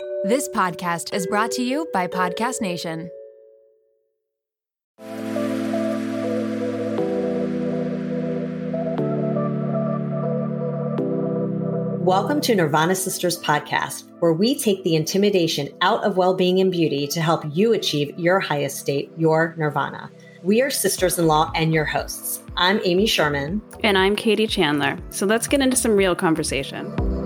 This podcast is brought to you by Podcast Nation. Welcome to Nirvana Sisters podcast, where we take the intimidation out of well being and beauty to help you achieve your highest state, your nirvana. We are sisters in law and your hosts. I'm Amy Sherman. And I'm Katie Chandler. So let's get into some real conversation.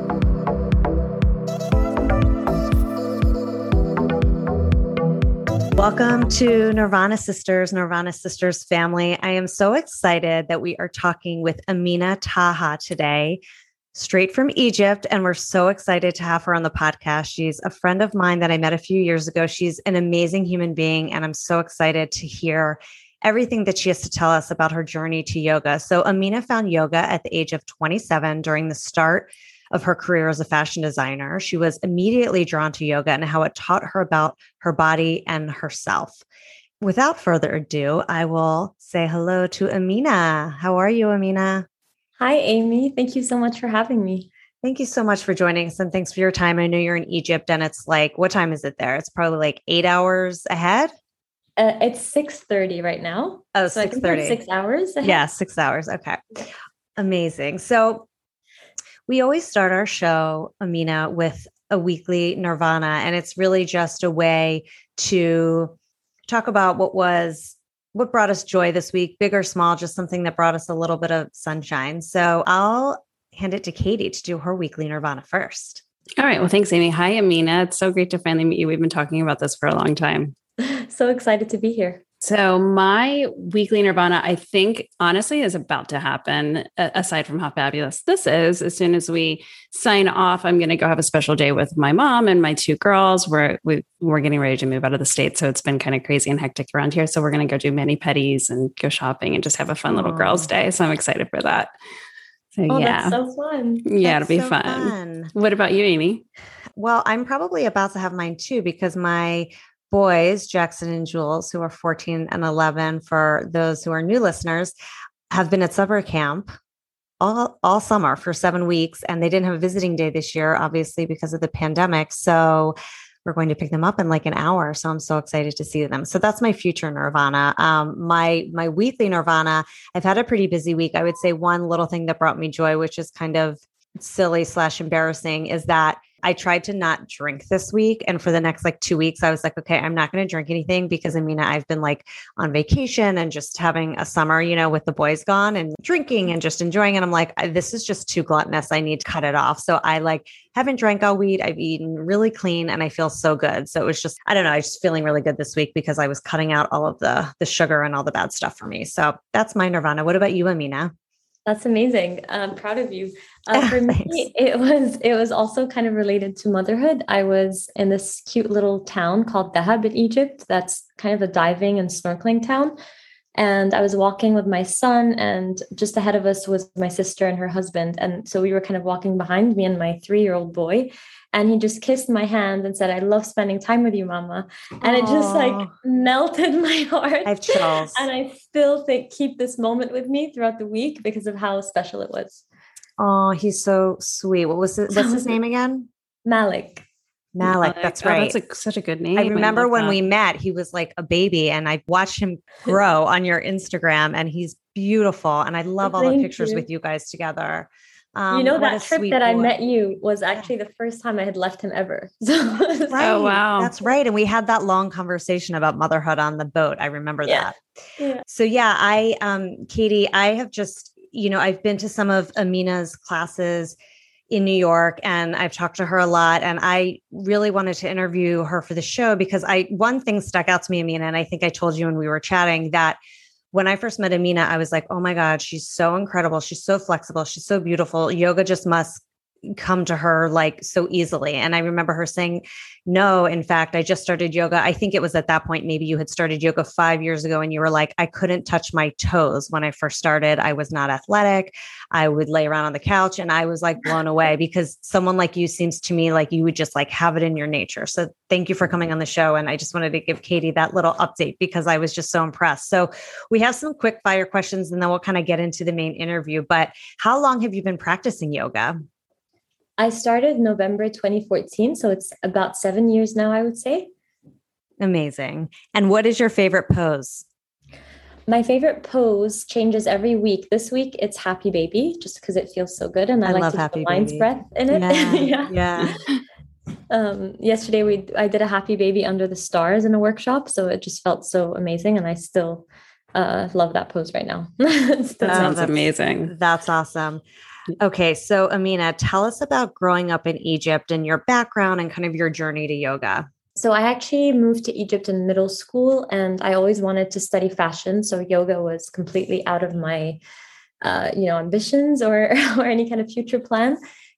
Welcome to Nirvana Sisters, Nirvana Sisters family. I am so excited that we are talking with Amina Taha today straight from Egypt. And we're so excited to have her on the podcast. She's a friend of mine that I met a few years ago. She's an amazing human being. And I'm so excited to hear everything that she has to tell us about her journey to yoga. So, Amina found yoga at the age of 27 during the start of her career as a fashion designer. She was immediately drawn to yoga and how it taught her about her body and herself. Without further ado, I will say hello to Amina. How are you, Amina? Hi, Amy. Thank you so much for having me. Thank you so much for joining us and thanks for your time. I know you're in Egypt and it's like, what time is it there? It's probably like eight hours ahead. Uh, it's 6.30 right now. Oh, so 6.30. Six hours ahead. Yeah, six hours. Okay. Amazing. So we always start our show, Amina, with a weekly nirvana. And it's really just a way to talk about what was what brought us joy this week, big or small, just something that brought us a little bit of sunshine. So I'll hand it to Katie to do her weekly Nirvana first. All right. Well, thanks, Amy. Hi, Amina. It's so great to finally meet you. We've been talking about this for a long time. so excited to be here. So, my weekly nirvana, I think, honestly, is about to happen. Aside from how fabulous this is, as soon as we sign off, I'm going to go have a special day with my mom and my two girls. We're we, we're getting ready to move out of the state, so it's been kind of crazy and hectic around here. So, we're going to go do mani petties and go shopping and just have a fun little girls' day. So, I'm excited for that. So, oh, yeah, so fun. Yeah, that's it'll be so fun. fun. What about you, Amy? Well, I'm probably about to have mine too because my boys, Jackson and Jules, who are 14 and 11, for those who are new listeners, have been at summer camp all, all summer for seven weeks. And they didn't have a visiting day this year, obviously, because of the pandemic. So we're going to pick them up in like an hour. So I'm so excited to see them. So that's my future Nirvana. Um, my my weekly Nirvana, I've had a pretty busy week. I would say one little thing that brought me joy, which is kind of silly slash embarrassing, is that I tried to not drink this week. And for the next like two weeks, I was like, okay, I'm not going to drink anything because I mean, I've been like on vacation and just having a summer, you know, with the boys gone and drinking and just enjoying it. I'm like, this is just too gluttonous. I need to cut it off. So I like haven't drank all week. I've eaten really clean and I feel so good. So it was just, I don't know, I was just feeling really good this week because I was cutting out all of the the sugar and all the bad stuff for me. So that's my nirvana. What about you, Amina? That's amazing. I'm proud of you. Uh, for me, it was it was also kind of related to motherhood. I was in this cute little town called Dahab in Egypt. That's kind of a diving and snorkeling town. And I was walking with my son, and just ahead of us was my sister and her husband. And so we were kind of walking behind me and my three year old boy and he just kissed my hand and said, I love spending time with you, mama. And Aww. it just like melted my heart. I have chills. And I still think keep this moment with me throughout the week because of how special it was. Oh, he's so sweet. What was it? What's his name again? Malik. Malik, that's right. Oh, that's a, such a good name. I remember when we met, he was like a baby, and I watched him grow on your Instagram, and he's beautiful. And I love all the pictures you. with you guys together. Um, you know that trip that boy. I met you was actually the first time I had left him ever. So right. Oh wow, that's right. And we had that long conversation about motherhood on the boat. I remember yeah. that. Yeah. So yeah, I um Katie, I have just you know I've been to some of Amina's classes in New York and I've talked to her a lot and I really wanted to interview her for the show because I one thing stuck out to me Amina and I think I told you when we were chatting that when I first met Amina, I was like, oh my God, she's so incredible. She's so flexible. She's so beautiful. Yoga just must come to her like so easily. And I remember her saying, No, in fact, I just started yoga. I think it was at that point, maybe you had started yoga five years ago, and you were like, I couldn't touch my toes when I first started. I was not athletic. I would lay around on the couch and I was like blown away because someone like you seems to me like you would just like have it in your nature. So thank you for coming on the show. And I just wanted to give Katie that little update because I was just so impressed. So we have some quick fire questions and then we'll kind of get into the main interview. But how long have you been practicing yoga? I started November 2014. So it's about seven years now, I would say. Amazing. And what is your favorite pose? My favorite pose changes every week. This week it's Happy Baby, just because it feels so good, and I, I like to happy do lion's breath in it. Yeah, yeah. um, yesterday we I did a Happy Baby under the stars in a workshop, so it just felt so amazing, and I still uh, love that pose right now. that sounds amazing. That's awesome. Okay, so Amina, tell us about growing up in Egypt and your background and kind of your journey to yoga. So I actually moved to Egypt in middle school, and I always wanted to study fashion. So yoga was completely out of my, uh, you know, ambitions or or any kind of future plan.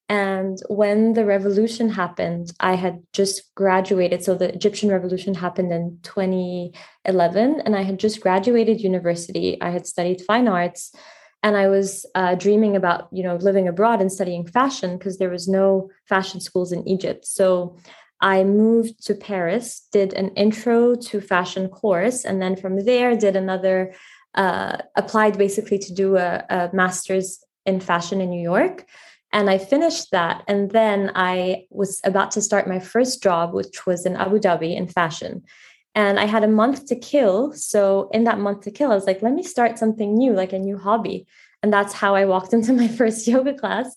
And when the revolution happened, I had just graduated. So the Egyptian revolution happened in 2011, and I had just graduated university. I had studied fine arts, and I was uh, dreaming about, you know, living abroad and studying fashion because there was no fashion schools in Egypt. So I moved to Paris, did an intro to fashion course, and then from there did another, uh, applied basically to do a, a master's in fashion in New York. And I finished that. And then I was about to start my first job, which was in Abu Dhabi in fashion. And I had a month to kill. So, in that month to kill, I was like, let me start something new, like a new hobby. And that's how I walked into my first yoga class.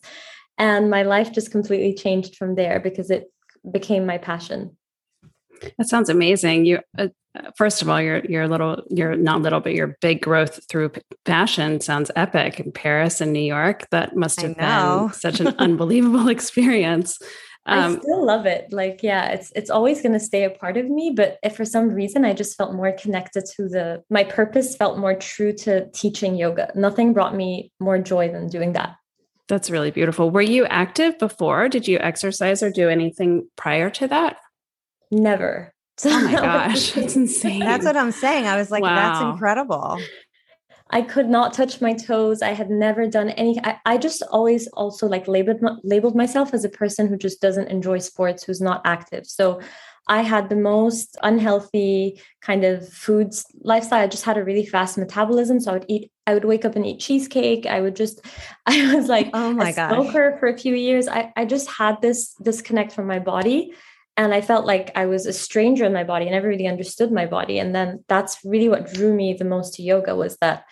And my life just completely changed from there because it became my passion. That sounds amazing. You, uh, first of all, your your little, your not little, but your big growth through fashion sounds epic in Paris and New York. That must have been such an unbelievable experience. Um, I still love it. Like, yeah, it's it's always going to stay a part of me. But if for some reason I just felt more connected to the my purpose, felt more true to teaching yoga. Nothing brought me more joy than doing that. That's really beautiful. Were you active before? Did you exercise or do anything prior to that? Never. Oh my gosh, that's insane. That's what I'm saying. I was like, wow. that's incredible. I could not touch my toes. I had never done any. I, I just always also like labeled labeled myself as a person who just doesn't enjoy sports, who's not active. So I had the most unhealthy kind of foods lifestyle. I just had a really fast metabolism. So I would eat, I would wake up and eat cheesecake. I would just, I was like oh my a gosh. smoker for a few years. I, I just had this disconnect from my body. And I felt like I was a stranger in my body and never really understood my body. And then that's really what drew me the most to yoga was that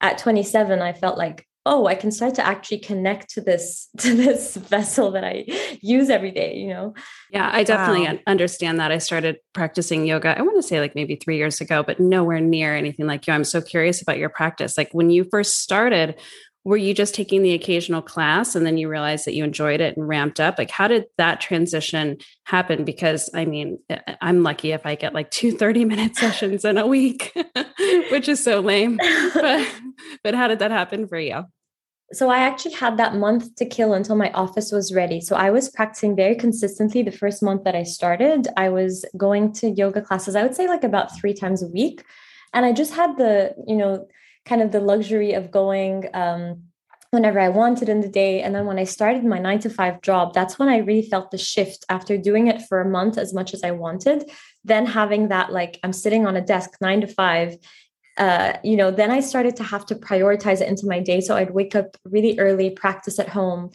at 27, I felt like oh i can start to actually connect to this to this vessel that i use every day you know? Yeah i definitely wow. understand that. I started practicing yoga i want to say like maybe three years ago but nowhere near anything like you. I'm so curious about your practice. Like when you first started were you just taking the occasional class and then you realized that you enjoyed it and ramped up like how did that transition happen because i mean i'm lucky if i get like two 30 minute sessions in a week which is so lame but, but how did that happen for you so I actually had that month to kill until my office was ready. So I was practicing very consistently the first month that I started. I was going to yoga classes, I would say like about 3 times a week. And I just had the, you know, kind of the luxury of going um, whenever I wanted in the day. And then when I started my nine to five job, that's when I really felt the shift after doing it for a month as much as I wanted. Then having that, like, I'm sitting on a desk nine to five. Uh, you know, then I started to have to prioritize it into my day. So I'd wake up really early, practice at home,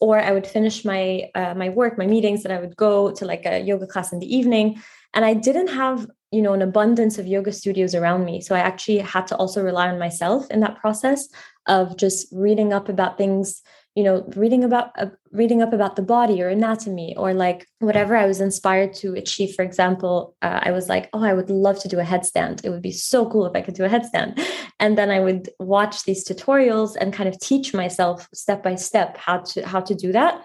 or I would finish my uh, my work, my meetings, and I would go to like a yoga class in the evening. And I didn't have you know an abundance of yoga studios around me. So i actually had to also rely on myself in that process of just reading up about things you know reading about uh, reading up about the body or anatomy or like whatever i was inspired to achieve. For example uh, i was like oh i would love to do a headstand. It would be so cool if i could do a headstand. And then i would watch these tutorials and kind of teach myself step by step how to how to do that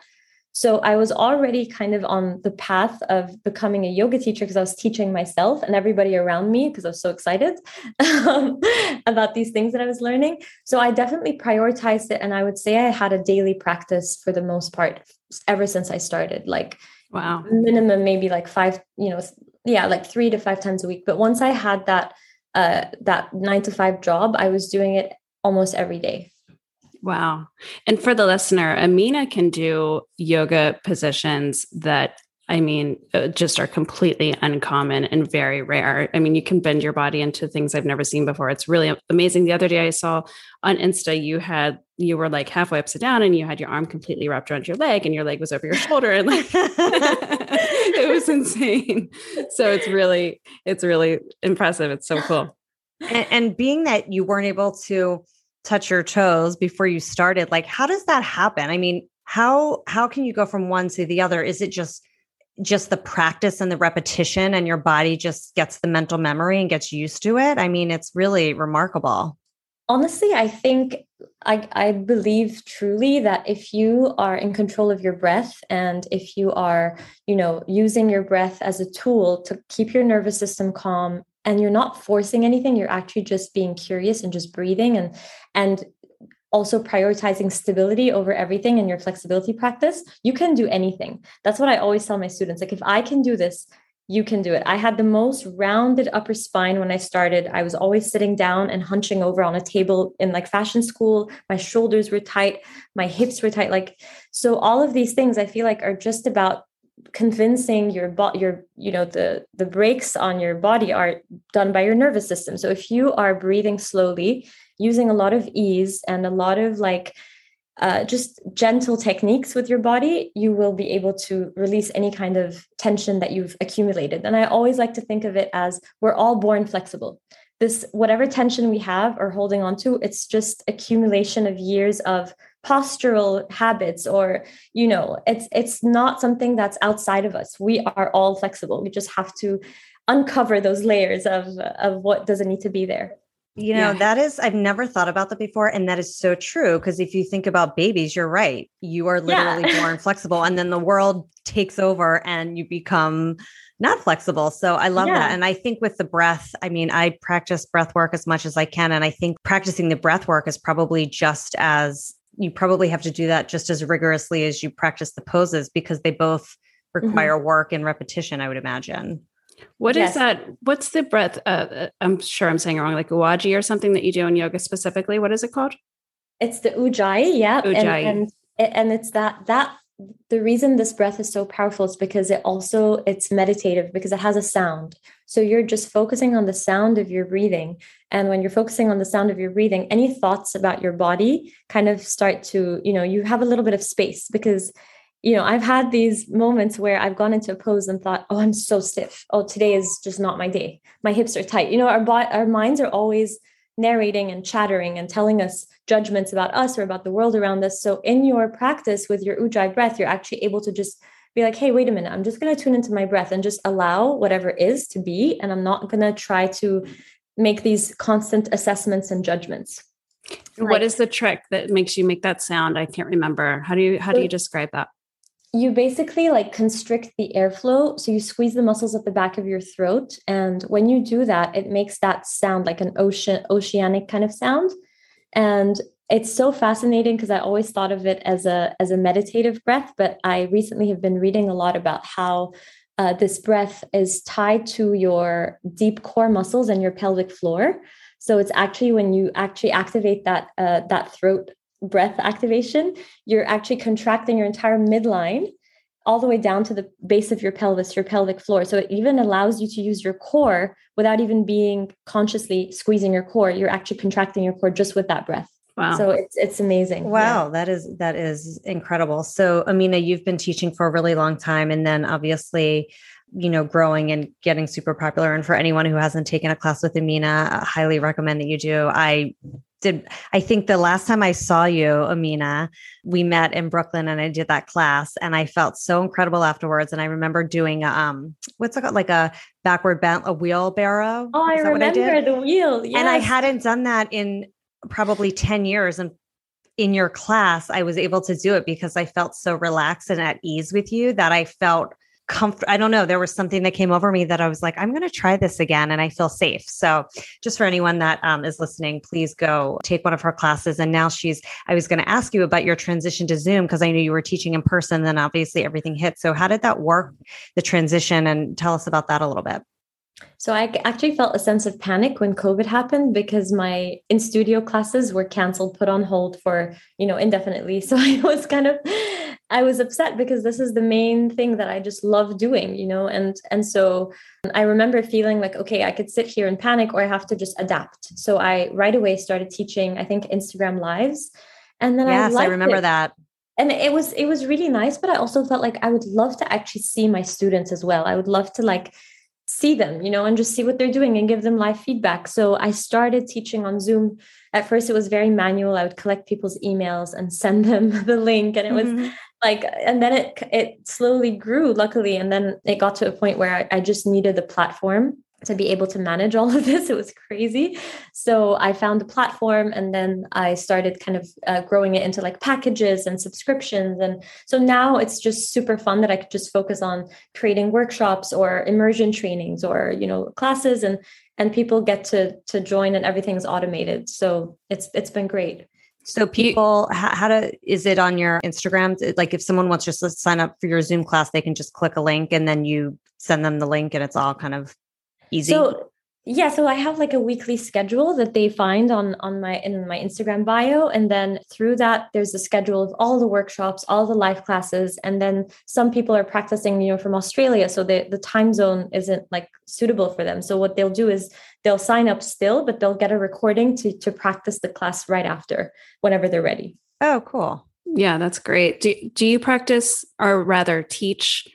so I was already kind of on the path of becoming a yoga teacher because I was teaching myself and everybody around me because I was so excited um, about these things that I was learning. So I definitely prioritized it. And I would say I had a daily practice for the most part ever since I started, like wow, minimum maybe like five, you know, yeah, like three to five times a week. But once I had that, uh, that nine to five job, I was doing it almost every day. Wow. And for the listener, Amina can do yoga positions that I mean, uh, just are completely uncommon and very rare. I mean, you can bend your body into things I've never seen before. It's really amazing. The other day I saw on Insta, you had, you were like halfway upside down and you had your arm completely wrapped around your leg and your leg was over your shoulder. And like, it was insane. So it's really, it's really impressive. It's so cool. And, and being that you weren't able to touch your toes before you started, like, how does that happen? I mean, how how can you go from one to the other? Is it just just the practice and the repetition and your body just gets the mental memory and gets used to it? I mean it's really remarkable. Honestly i think I, I believe truly that if you are in control of your breath and if you are you know using your breath as a tool to keep your nervous system calm and you're not forcing anything you're actually just being curious and just breathing and and also prioritizing stability over everything in your flexibility practice, you can do anything. That's what I always tell my students. Like, if I can do this, you can do it. I had the most rounded upper spine when I started. I was always sitting down and hunching over on a table in like fashion school. My shoulders were tight, my hips were tight. Like, so all of these things I feel like are just about convincing your body your you know the the brakes on your body are done by your nervous system so if you are breathing slowly using a lot of ease and a lot of like uh, just gentle techniques with your body, you will be able to release any kind of tension that you've accumulated. And I always like to think of it as we're all born flexible. This, whatever tension we have or holding on to, it's just accumulation of years of postural habits or you know it's it's not something that's outside of us we are all flexible we just have to uncover those layers of of what doesn't need to be there you know, yeah. that is, I've never thought about that before. And that is so true. Because if you think about babies, you're right. You are literally yeah. born flexible. And then the world takes over and you become not flexible. So I love yeah. that. And I think with the breath, I mean, I practice breath work as much as I can. And I think practicing the breath work is probably just as you probably have to do that just as rigorously as you practice the poses because they both mm-hmm. require mm-hmm. work and repetition, I would imagine. What yes. is that? What's the breath? Uh, uh, I'm sure I'm saying it wrong, like Ujjayi or something that you do in yoga specifically. What is it called? It's the Ujjayi, yeah. Ujjayi. And, and, and it's that that the reason this breath is so powerful is because it also it's meditative because it has a sound. So you're just focusing on the sound of your breathing. And when you're focusing on the sound of your breathing, any thoughts about your body kind of start to, you know, you have a little bit of space because you know, I've had these moments where I've gone into a pose and thought, "Oh, I'm so stiff. Oh, today is just not my day. My hips are tight." You know, our bo- our minds are always narrating and chattering and telling us judgments about us or about the world around us. So, in your practice with your ujjayi breath, you're actually able to just be like, "Hey, wait a minute. I'm just going to tune into my breath and just allow whatever is to be, and I'm not going to try to make these constant assessments and judgments." What like, is the trick that makes you make that sound? I can't remember. How do you how do you describe that? You basically like constrict the airflow. So you squeeze the muscles at the back of your throat. And when you do that, it makes that sound like an ocean, oceanic kind of sound. And it's so fascinating because I always thought of it as a as a meditative breath, but I recently have been reading a lot about how uh, this breath is tied to your deep core muscles and your pelvic floor. So it's actually when you actually activate that uh, that throat breath activation, you're actually contracting your entire midline all the way down to the base of your pelvis, your pelvic floor. So it even allows you to use your core without even being consciously squeezing your core. You're actually contracting your core just with that breath. Wow. So it's it's amazing. Wow, yeah. that is that is incredible. So Amina, you've been teaching for a really long time and then obviously you know growing and getting super popular and for anyone who hasn't taken a class with Amina, I highly recommend that you do. I did I think the last time I saw you, Amina, we met in Brooklyn and I did that class and I felt so incredible afterwards. And I remember doing um what's it called like a backward bent a wheelbarrow. Oh, I remember I the wheel. Yes. And I hadn't done that in probably 10 years. And in your class, I was able to do it because I felt so relaxed and at ease with you that I felt comfort. I don't know. There was something that came over me that I was like, I'm going to try this again and I feel safe. So, just for anyone that um, is listening, please go take one of her classes. And now she's, I was going to ask you about your transition to Zoom because I knew you were teaching in person. Then obviously everything hit. So, how did that work, the transition? And tell us about that a little bit. So I actually felt a sense of panic when COVID happened because my in studio classes were canceled, put on hold for, you know, indefinitely. So I was kind of I was upset because this is the main thing that I just love doing, you know, and and so I remember feeling like okay, I could sit here and panic or I have to just adapt. So I right away started teaching, I think Instagram lives. And then yes, I, I remember it. that. And it was it was really nice, but I also felt like I would love to actually see my students as well. I would love to like see them, you know, and just see what they're doing and give them live feedback. So I started teaching on Zoom. At first, it was very manual. I would collect people's emails and send them the link, and it was mm-hmm like and then it it slowly grew luckily and then it got to a point where I, just needed the platform to be able to manage all of this. It was crazy. So i found a platform and then i started kind of uh, growing it into like packages and subscriptions. And so now it's just super fun that i could just focus on creating workshops or immersion trainings or you know classes and and people get to to join and everything's automated. So it's it's been great so people, how, how to is it on your Instagram? Like if someone wants just to sign up for your Zoom class, they can just click a link and then you send them the link, and it's all kind of easy. So yeah, so I have like a weekly schedule that they find on on my in my Instagram bio and then through that there's a schedule of all the workshops, all the live classes and then some people are practicing you know from Australia so the the time zone isn't like suitable for them. So what they'll do is they'll sign up still but they'll get a recording to to practice the class right after whenever they're ready. Oh, cool. Yeah, that's great. Do do you practice or rather teach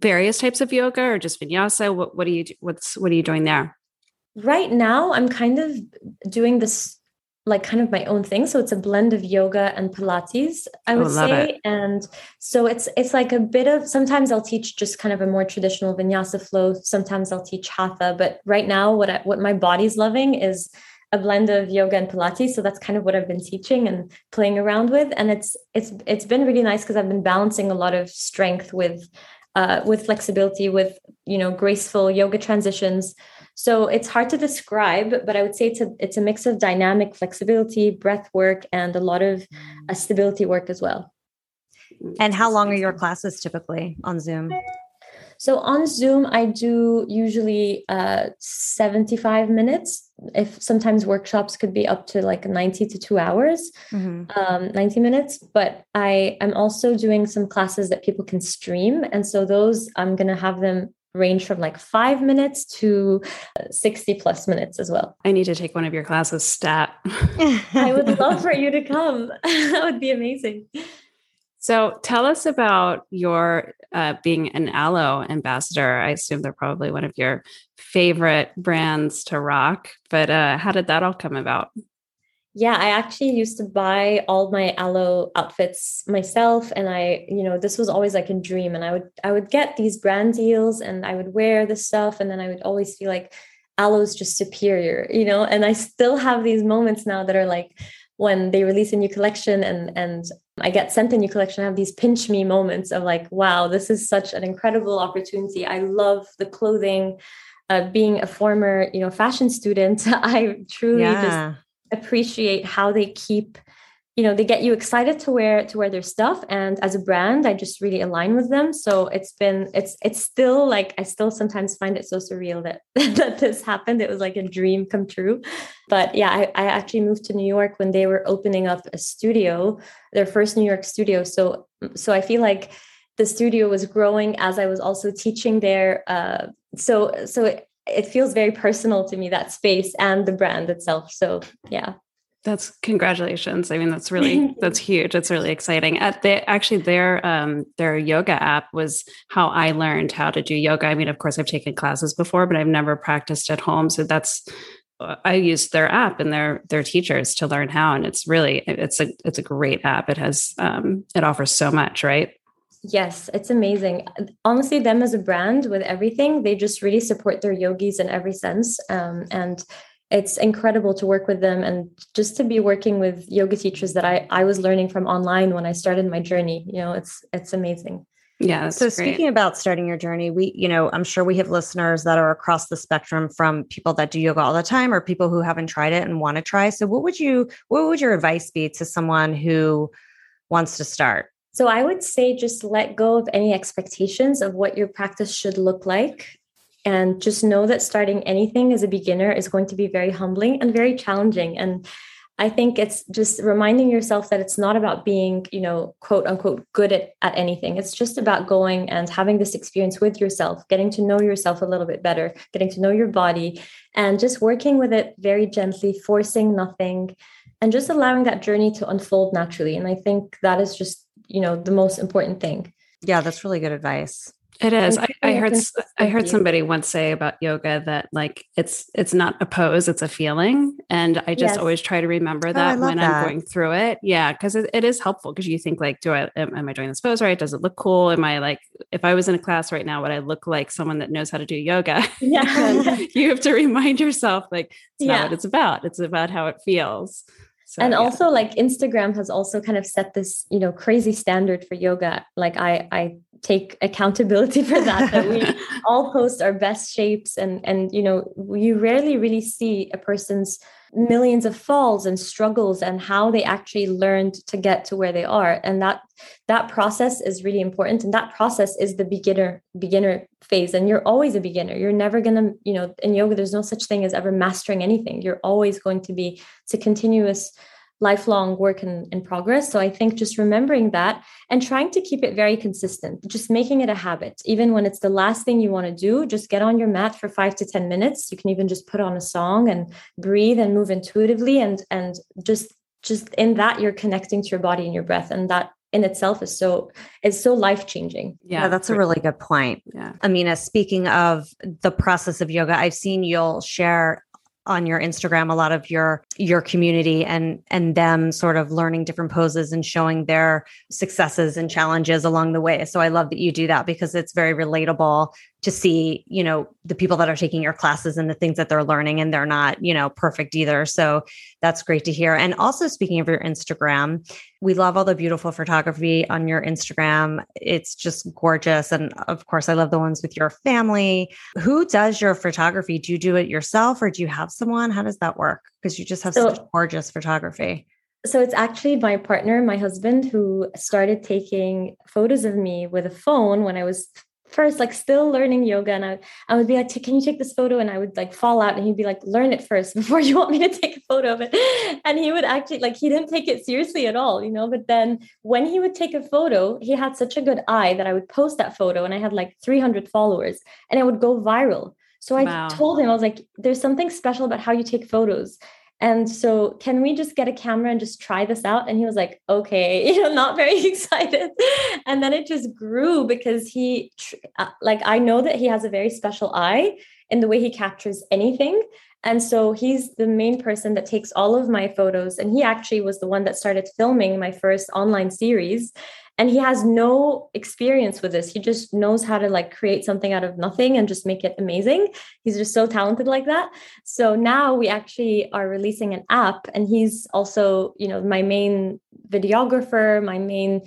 various types of yoga or just vinyasa? What what do you what's what are you doing there? right now i'm kind of doing this like kind of my own thing. So it's a blend of yoga and pilates i oh, would oh, say. It. and so it's it's like a bit of sometimes i'll teach just kind of a more traditional vinyasa flow. Sometimes i'll teach hatha. But right now what I, what my body's loving is a blend of yoga and pilates. So that's kind of what i've been teaching and playing around with. And it's it's it's been really nice because i've been balancing a lot of strength with uh, with flexibility with you know graceful yoga transitions so it's hard to describe, but I would say it's a it's a mix of dynamic flexibility, breath work, and a lot of uh, stability work as well. And how long are your classes typically on Zoom? So on Zoom, I do usually uh, 75 minutes. If sometimes workshops could be up to like 90 to two hours, mm-hmm. um, 90 minutes. But I am also doing some classes that people can stream. And so those I'm going to have them range from like five minutes to uh, 60 plus minutes as well. I need to take one of your classes, stat. I would love for you to come. that would be amazing. So tell us about your uh, being an Alo ambassador. I assume they're probably one of your favorite brands to rock, but uh, how did that all come about? Yeah i actually used to buy all my alo outfits myself and i you know this was always like a dream and i would i would get these brand deals and i would wear the stuff and then i would always feel like alo's just superior you know? And i still have these moments now that are like when they release a new collection and and i get sent a new collection i have these pinch me moments of like wow this is such an incredible opportunity. I love the clothing. Uh, being a former you know fashion student i truly yeah. just appreciate how they keep you know they get you excited to wear to wear their stuff. And as a brand i just really align with them. So it's been it's it's still like i still sometimes find it so surreal that that this happened. It was like a dream come true. But yeah I, I actually moved to new york when they were opening up a studio their first new york studio. So so i feel like the studio was growing as i was also teaching there. Uh, so so it, it feels very personal to me that space and the brand itself so yeah that's congratulations. I mean, that's really that's huge. It's really exciting. At the actually their um their yoga app was how I learned how to do yoga. I mean, of course, I've taken classes before, but I've never practiced at home. So that's I used their app and their their teachers to learn how, and it's really it's a it's a great app. It has um it offers so much, right? Yes, it's amazing. Honestly, them as a brand with everything, they just really support their yogis in every sense. Um, and it's incredible to work with them and just to be working with yoga teachers that I, I was learning from online when I started my journey. You know, it's it's amazing. Yeah. So great. speaking about starting your journey, we, you know, I'm sure we have listeners that are across the spectrum from people that do yoga all the time or people who haven't tried it and want to try. So what would you what would your advice be to someone who wants to start? So I would say just let go of any expectations of what your practice should look like. And just know that starting anything as a beginner is going to be very humbling and very challenging. And I think it's just reminding yourself that it's not about being, you know, quote unquote good at, at anything. It's just about going and having this experience with yourself, getting to know yourself a little bit better, getting to know your body, and just working with it very gently, forcing nothing, and just allowing that journey to unfold naturally. And I think that is just, you know, the most important thing. Yeah, that's really good advice. It is. I, I, heard I heard somebody once say about yoga that like it's it's not a pose, it's a feeling. And I just yes. always try to remember oh, that oh, when that. I'm going through it. Yeah, because it, it is helpful because you think like, do I am, am, I doing this pose right? Does it look cool? Am I like if I was in a class right now, would I look like someone that knows how to do yoga? Yeah. you have to remind yourself like it's yeah. not what it's about. It's about how it feels. So, and yeah. also like Instagram has also kind of set this, you know, crazy standard for yoga. Like I I take accountability for that that we all post our best shapes and and you know you rarely really see a person's millions of falls and struggles and how they actually learned to get to where they are. And that that process is really important. And that process is the beginner beginner phase. And you're always a beginner. You're never going to you know in yoga there's no such thing as ever mastering anything. You're always going to be it's a continuous lifelong work in, in progress. So I think just remembering that and trying to keep it very consistent, just making it a habit, even when it's the last thing you want to do, just get on your mat for five to 10 minutes. You can even just put on a song and breathe and move intuitively and and just just in that you're connecting to your body and your breath. And that in itself is so is so life changing. Yeah, yeah, that's a really good point. Yeah. Amina, speaking of the process of yoga, I've seen you'll share on your Instagram a lot of your your community and and them sort of learning different poses and showing their successes and challenges along the way. So I love that you do that because it's very relatable to see, you know, the people that are taking your classes and the things that they're learning and they're not, you know, perfect either. So that's great to hear. And also speaking of your Instagram, we love all the beautiful photography on your Instagram. It's just gorgeous and of course I love the ones with your family. Who does your photography? Do you do it yourself or do you have someone? How does that work? Because you just have so, such gorgeous photography. So it's actually my partner, my husband, who started taking photos of me with a phone when I was first like still learning yoga and I, I would be like can you take this photo? And I would like fall out and he'd be like learn it first before you want me to take a photo of it. And he would actually like he didn't take it seriously at all you know but then when he would take a photo he had such a good eye that I would post that photo and I had like 300 followers and it would go viral so I wow. told him I was like there's something special about how you take photos and so, can we just get a camera and just try this out? And he was like, okay, you know, not very excited. And then it just grew because he, uh, like, I know that he has a very special eye in the way he captures anything. And so he's the main person that takes all of my photos. And he actually was the one that started filming my first online series and he has no experience with this. He just knows how to like create something out of nothing and just make it amazing. He's just so talented like that. So now we actually are releasing an app and he's also you know my main videographer my main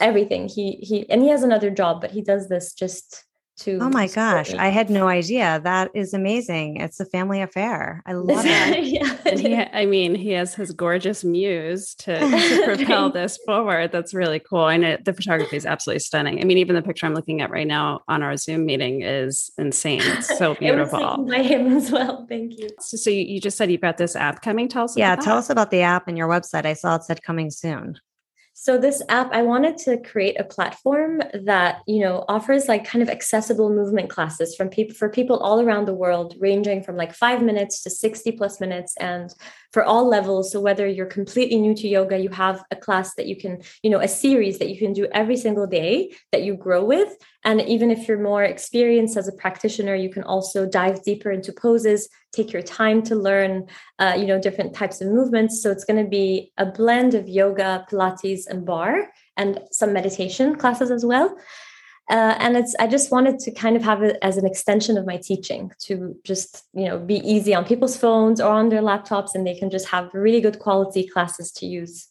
everything. He he and he has another job but he does this just to oh my gosh i had no idea. That is amazing. It's a family affair. I love it. Yeah he, i mean he has his gorgeous muse to, to propel this forward. That's really cool and it, the photography is absolutely stunning. I mean even the picture i'm looking at right now on our zoom meeting is insane. It's so beautiful. it by him as well. Thank you. So, so you, you, just said you've got this app. Coming tell us yeah tell us about the app and your website. I saw it said coming soon so this app, I wanted to create a platform that, you know, offers like kind of accessible movement classes from people for people all around the world, ranging from like five minutes to 60 plus minutes and for all levels. So whether you're completely new to yoga, you have a class that you can, you know, a series that you can do every single day that you grow with. And even if you're more experienced as a practitioner, you can also dive deeper into poses, take your time to learn, uh, you know, different types of movements. So it's going to be a blend of yoga, Pilates, and barre, and some meditation classes as well. Uh, and it's i just wanted to kind of have it as an extension of my teaching to just you know be easy on people's phones or on their laptops and they can just have really good quality classes to use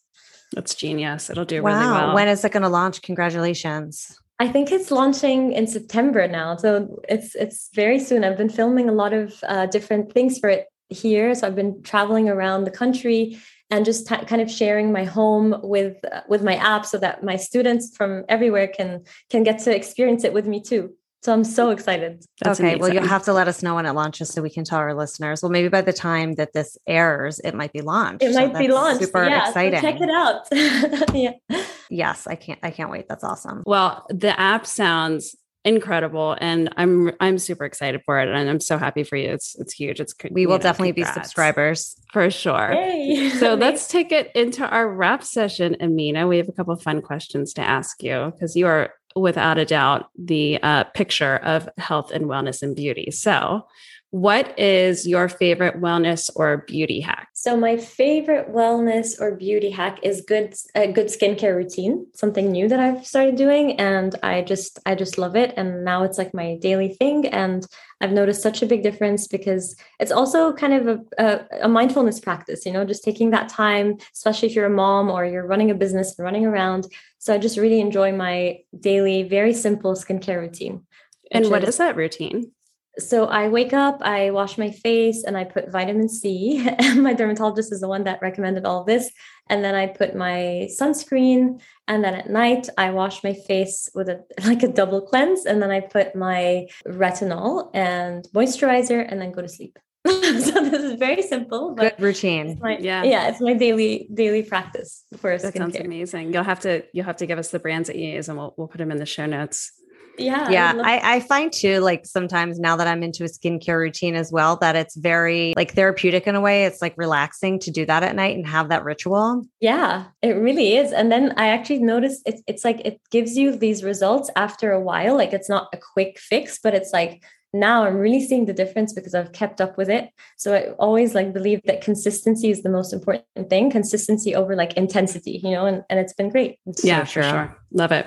that's genius it'll do wow. really well when is it going to launch congratulations I think it's launching in September now, so it's it's very soon. I've been filming a lot of uh, different things for it here, so I've been traveling around the country and just t- kind of sharing my home with uh, with my app, so that my students from everywhere can can get to experience it with me too. So I'm so excited. That's okay. Amazing. Well, you'll have to let us know when it launches so we can tell our listeners. Well, maybe by the time that this airs, it might be launched. It might so be launched. Super yeah, exciting. So check it out. yeah. Yes, I can't. I can't wait. That's awesome. Well, the app sounds incredible and i'm i'm super excited for it and i'm so happy for you it's it's huge it's we will know, definitely congrats. be subscribers for sure Yay. so let's take it into our wrap session amina we have a couple of fun questions to ask you because you are without a doubt the uh, picture of health and wellness and beauty. So what is your favorite wellness or beauty hack? So my favorite wellness or beauty hack is good a good skincare routine, something new that I've started doing and I just I just love it and now it's like my daily thing and I've noticed such a big difference because it's also kind of a, a, a mindfulness practice, you know, just taking that time, especially if you're a mom or you're running a business and running around. So I just really enjoy my daily, very simple skincare routine. And what is, is that routine? So I wake up, I wash my face, and I put vitamin C. my dermatologist is the one that recommended all this. And then I put my sunscreen. And then at night, I wash my face with a like a double cleanse. And then I put my retinol and moisturizer, and then go to sleep. so this is very simple. Good routine. My, yeah, yeah, it's my daily daily practice for that skincare. sounds amazing. You'll have to you'll have to give us the brands that you use, and we'll we'll put them in the show notes yeah yeah I, I, I, find too like sometimes now that i'm into a skincare routine as well that it's very like therapeutic in a way. It's like relaxing to do that at night and have that ritual. Yeah it really is. And then i actually noticed it's, it's like it gives you these results after a while. Like it's not a quick fix but it's like now i'm really seeing the difference because i've kept up with it. So i always like believe that consistency is the most important thing consistency over like intensity you know and, and it's been great. It's yeah so for sure. Love it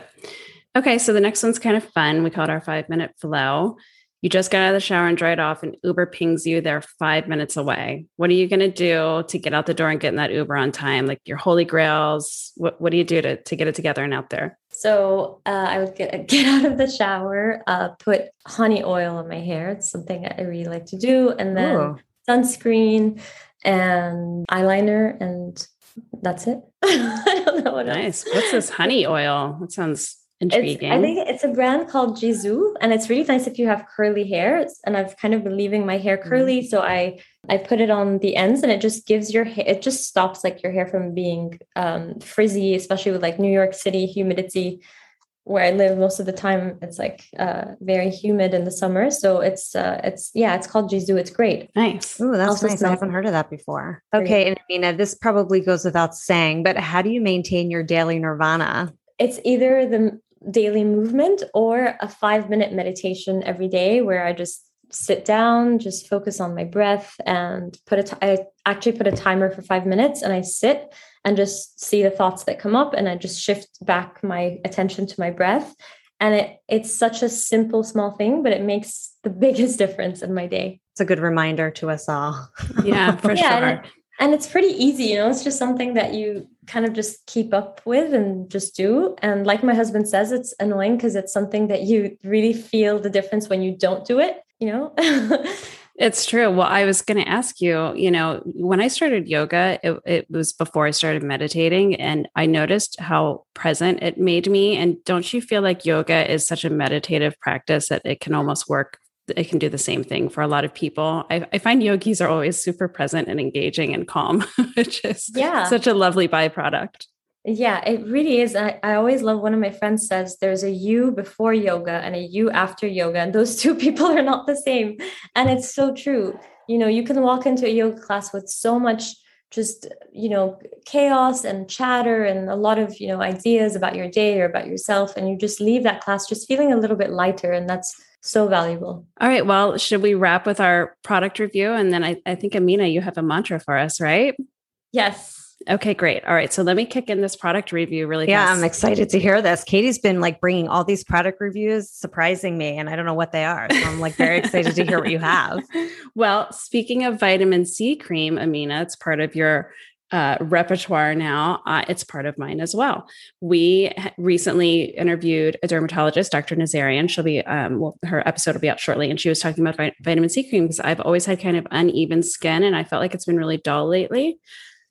Okay, so the next one's kind of fun. We call it our five minute flow. You just got out of the shower and dried off, and Uber pings you. They're five minutes away. What are you going to do to get out the door and get in that Uber on time? Like your holy grails. What What do you do to to get it together and out there? So uh, I would get get out of the shower, uh, put honey oil on my hair. It's something I really like to do, and then Ooh. sunscreen and eyeliner, and that's it. I don't know what nice. Else. What's this honey oil? That sounds intriguing. It's, I think it's a brand called Gisou, and it's really nice if you have curly hair. And I've kind of been leaving my hair curly, mm. so I I put it on the ends, and it just gives your hair. It just stops like your hair from being um, frizzy, especially with like New York City humidity. Where I live most of the time, it's like uh, very humid in the summer. So it's uh, it's yeah, it's called Gisou. It's great. Nice. Oh, that's also nice. I haven't heard of that before. Okay, and Amina, this probably goes without saying, but how do you maintain your daily nirvana? It's either the daily movement or a five minute meditation every day where I just sit down, just focus on my breath and put a. T- I actually put a timer for five minutes and I sit and just see the thoughts that come up and I just shift back my attention to my breath. And it, it's such a simple, small thing, but it makes the biggest difference in my day. It's a good reminder to us all. Yeah, for yeah, sure. And, it, and it's pretty easy, you know, it's just something that you kind of just keep up with and just do. And like my husband says, it's annoying because it's something that you really feel the difference when you don't do it, you know? it's true. Well, I was going to ask you, you know, when I started yoga, it, it was before I started meditating, and I noticed how present it made me. And don't you feel like yoga is such a meditative practice that it can almost work it can do the same thing for a lot of people. I, I, find yogis are always super present and engaging and calm, which is yeah. such a lovely byproduct. Yeah, it really is. I, I always love one of my friends says there's a you before yoga and a you after yoga, and those two people are not the same. And it's so true. You know, you can walk into a yoga class with so much just you know chaos and chatter and a lot of you know ideas about your day or about yourself and you just leave that class just feeling a little bit lighter and that's so valuable. All right. Well, should we wrap with our product review? And then I, I think, Amina, you have a mantra for us, right? Yes. Okay, great. All right. So let me kick in this product review really Yeah, fast. I'm excited to hear this. Katie's been like bringing all these product reviews, surprising me, and I don't know what they are. So I'm like very excited to hear what you have. Well, speaking of vitamin C cream, Amina, it's part of your uh, repertoire now. Uh, it's part of mine as well. We recently interviewed a dermatologist, Dr. Nazarian. She'll be, um, well, her episode will be out shortly. And she was talking about vit- vitamin C cream because I've always had kind of uneven skin and I felt like it's been really dull lately.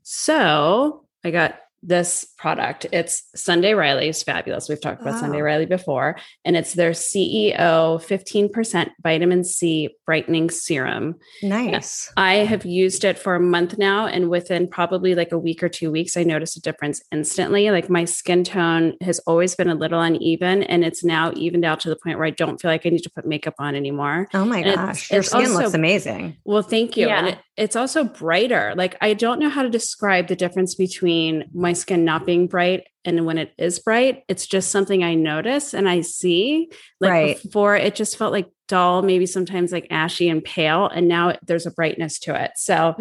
So I got this product. It's Sunday Riley's fabulous. We've talked about oh. Sunday Riley before, and it's their CEO 15% vitamin C brightening serum. Nice. I have used it for a month now, and within probably like a week or two weeks, I noticed a difference instantly. Like my skin tone has always been a little uneven, and it's now evened out to the point where I don't feel like I need to put makeup on anymore. Oh my and gosh, it's, your it's skin also, looks amazing. Well, thank you. Yeah. And it, it's also brighter. Like I don't know how to describe the difference between my skin not being bright and when it is bright. It's just something I notice and I see. Like right. before, it just felt like dull, maybe sometimes like ashy and pale, and now there's a brightness to it. So.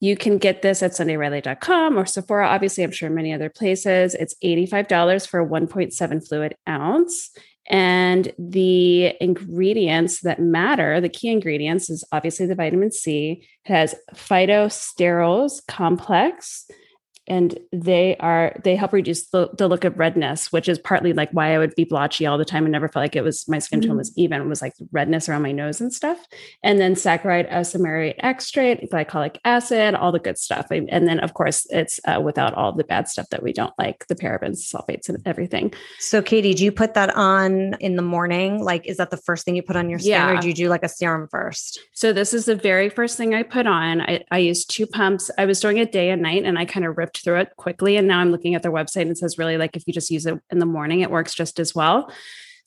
You can get this at sundayriley.com or Sephora. Obviously, I'm sure many other places. It's $85 for a 1.7 fluid ounce. And the ingredients that matter, the key ingredients is obviously the vitamin C. It has phytosterols complex, and they are they help reduce the, the, look of redness which is partly like why i would be blotchy all the time and never felt like it was my skin tone mm-hmm. was even it was like redness around my nose and stuff. And then saccharide isomerate extract glycolic acid all the good stuff. And then of course it's uh, without all the bad stuff that we don't like the parabens sulfates and everything. So katie do you put that on in the morning? Like is that the first thing you put on your skin yeah. or do you do like a serum first? So this is the very first thing i put on. I, I used two pumps. I was doing it day and night and i kind of ripped through it quickly. And now I'm looking at their website and it says really like if you just use it in the morning, it works just as well.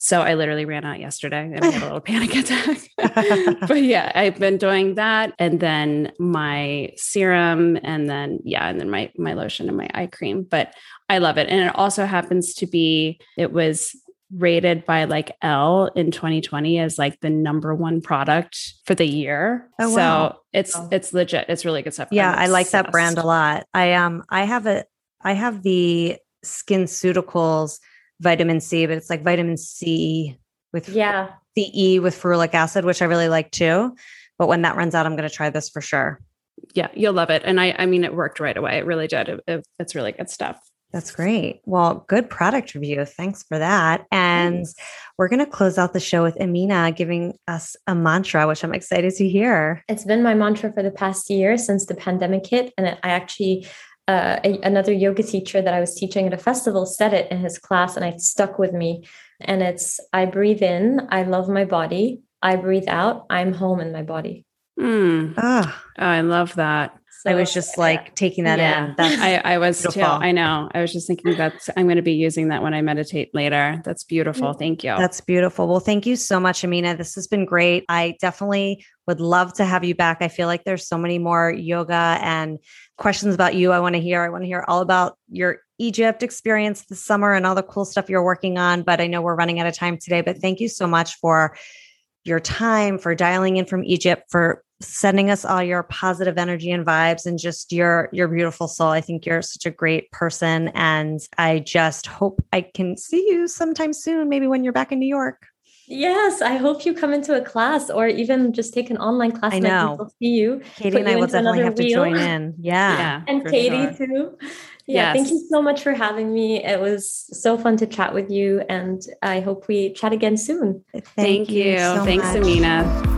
So I literally ran out yesterday and I had a little panic attack. but yeah, I've been doing that and then my serum and then yeah, and then my my lotion and my eye cream. But I love it. And it also happens to be it was rated by like Elle in 2020 as like the number one product for the year. Oh, wow. So it's oh. it's legit. It's really good stuff. Yeah, I like that brand a lot. I um I have a I have the SkinCeuticals vitamin C, but it's like vitamin C with yeah CE with ferulic acid, which I really like too. But when that runs out, I'm going to try this for sure. Yeah, you'll love it. And I I mean, it worked right away. It really did. It, it, it's really good stuff. That's great. Well, good product review. Thanks for that. And we're going to close out the show with Amina giving us a mantra, which I'm excited to hear. It's been my mantra for the past year since the pandemic hit. And I actually, uh, a, another yoga teacher that I was teaching at a festival said it in his class, and it stuck with me. And it's I breathe in, I love my body. I breathe out, I'm home in my body. Mm. Oh, I love that. So, I was just like taking that yeah. in. That's I, I was beautiful. too. I know. I was just thinking that I'm going to be using that when I meditate later. That's beautiful. Mm. Thank you. That's beautiful. Well, thank you so much, Amina. This has been great. I definitely would love to have you back. I feel like there's so many more yoga and questions about you I want to hear. I want to hear all about your Egypt experience this summer and all the cool stuff you're working on. But I know we're running out of time today. But thank you so much for your time, for dialing in from Egypt, for sending us all your positive energy and vibes and just your your beautiful soul. I think you're such a great person and I just hope I can see you sometime soon, maybe when you're back in New York. Yes, I hope you come into a class or even just take an online class. I know. And see you. Katie and I will definitely have wheel. to join in. Yeah. yeah and Katie sure. too. Yeah. Yes. Thank you so much for having me. It was so fun to chat with you. And I hope we chat again soon. Thank, Thank you. you so Thanks, much. Amina.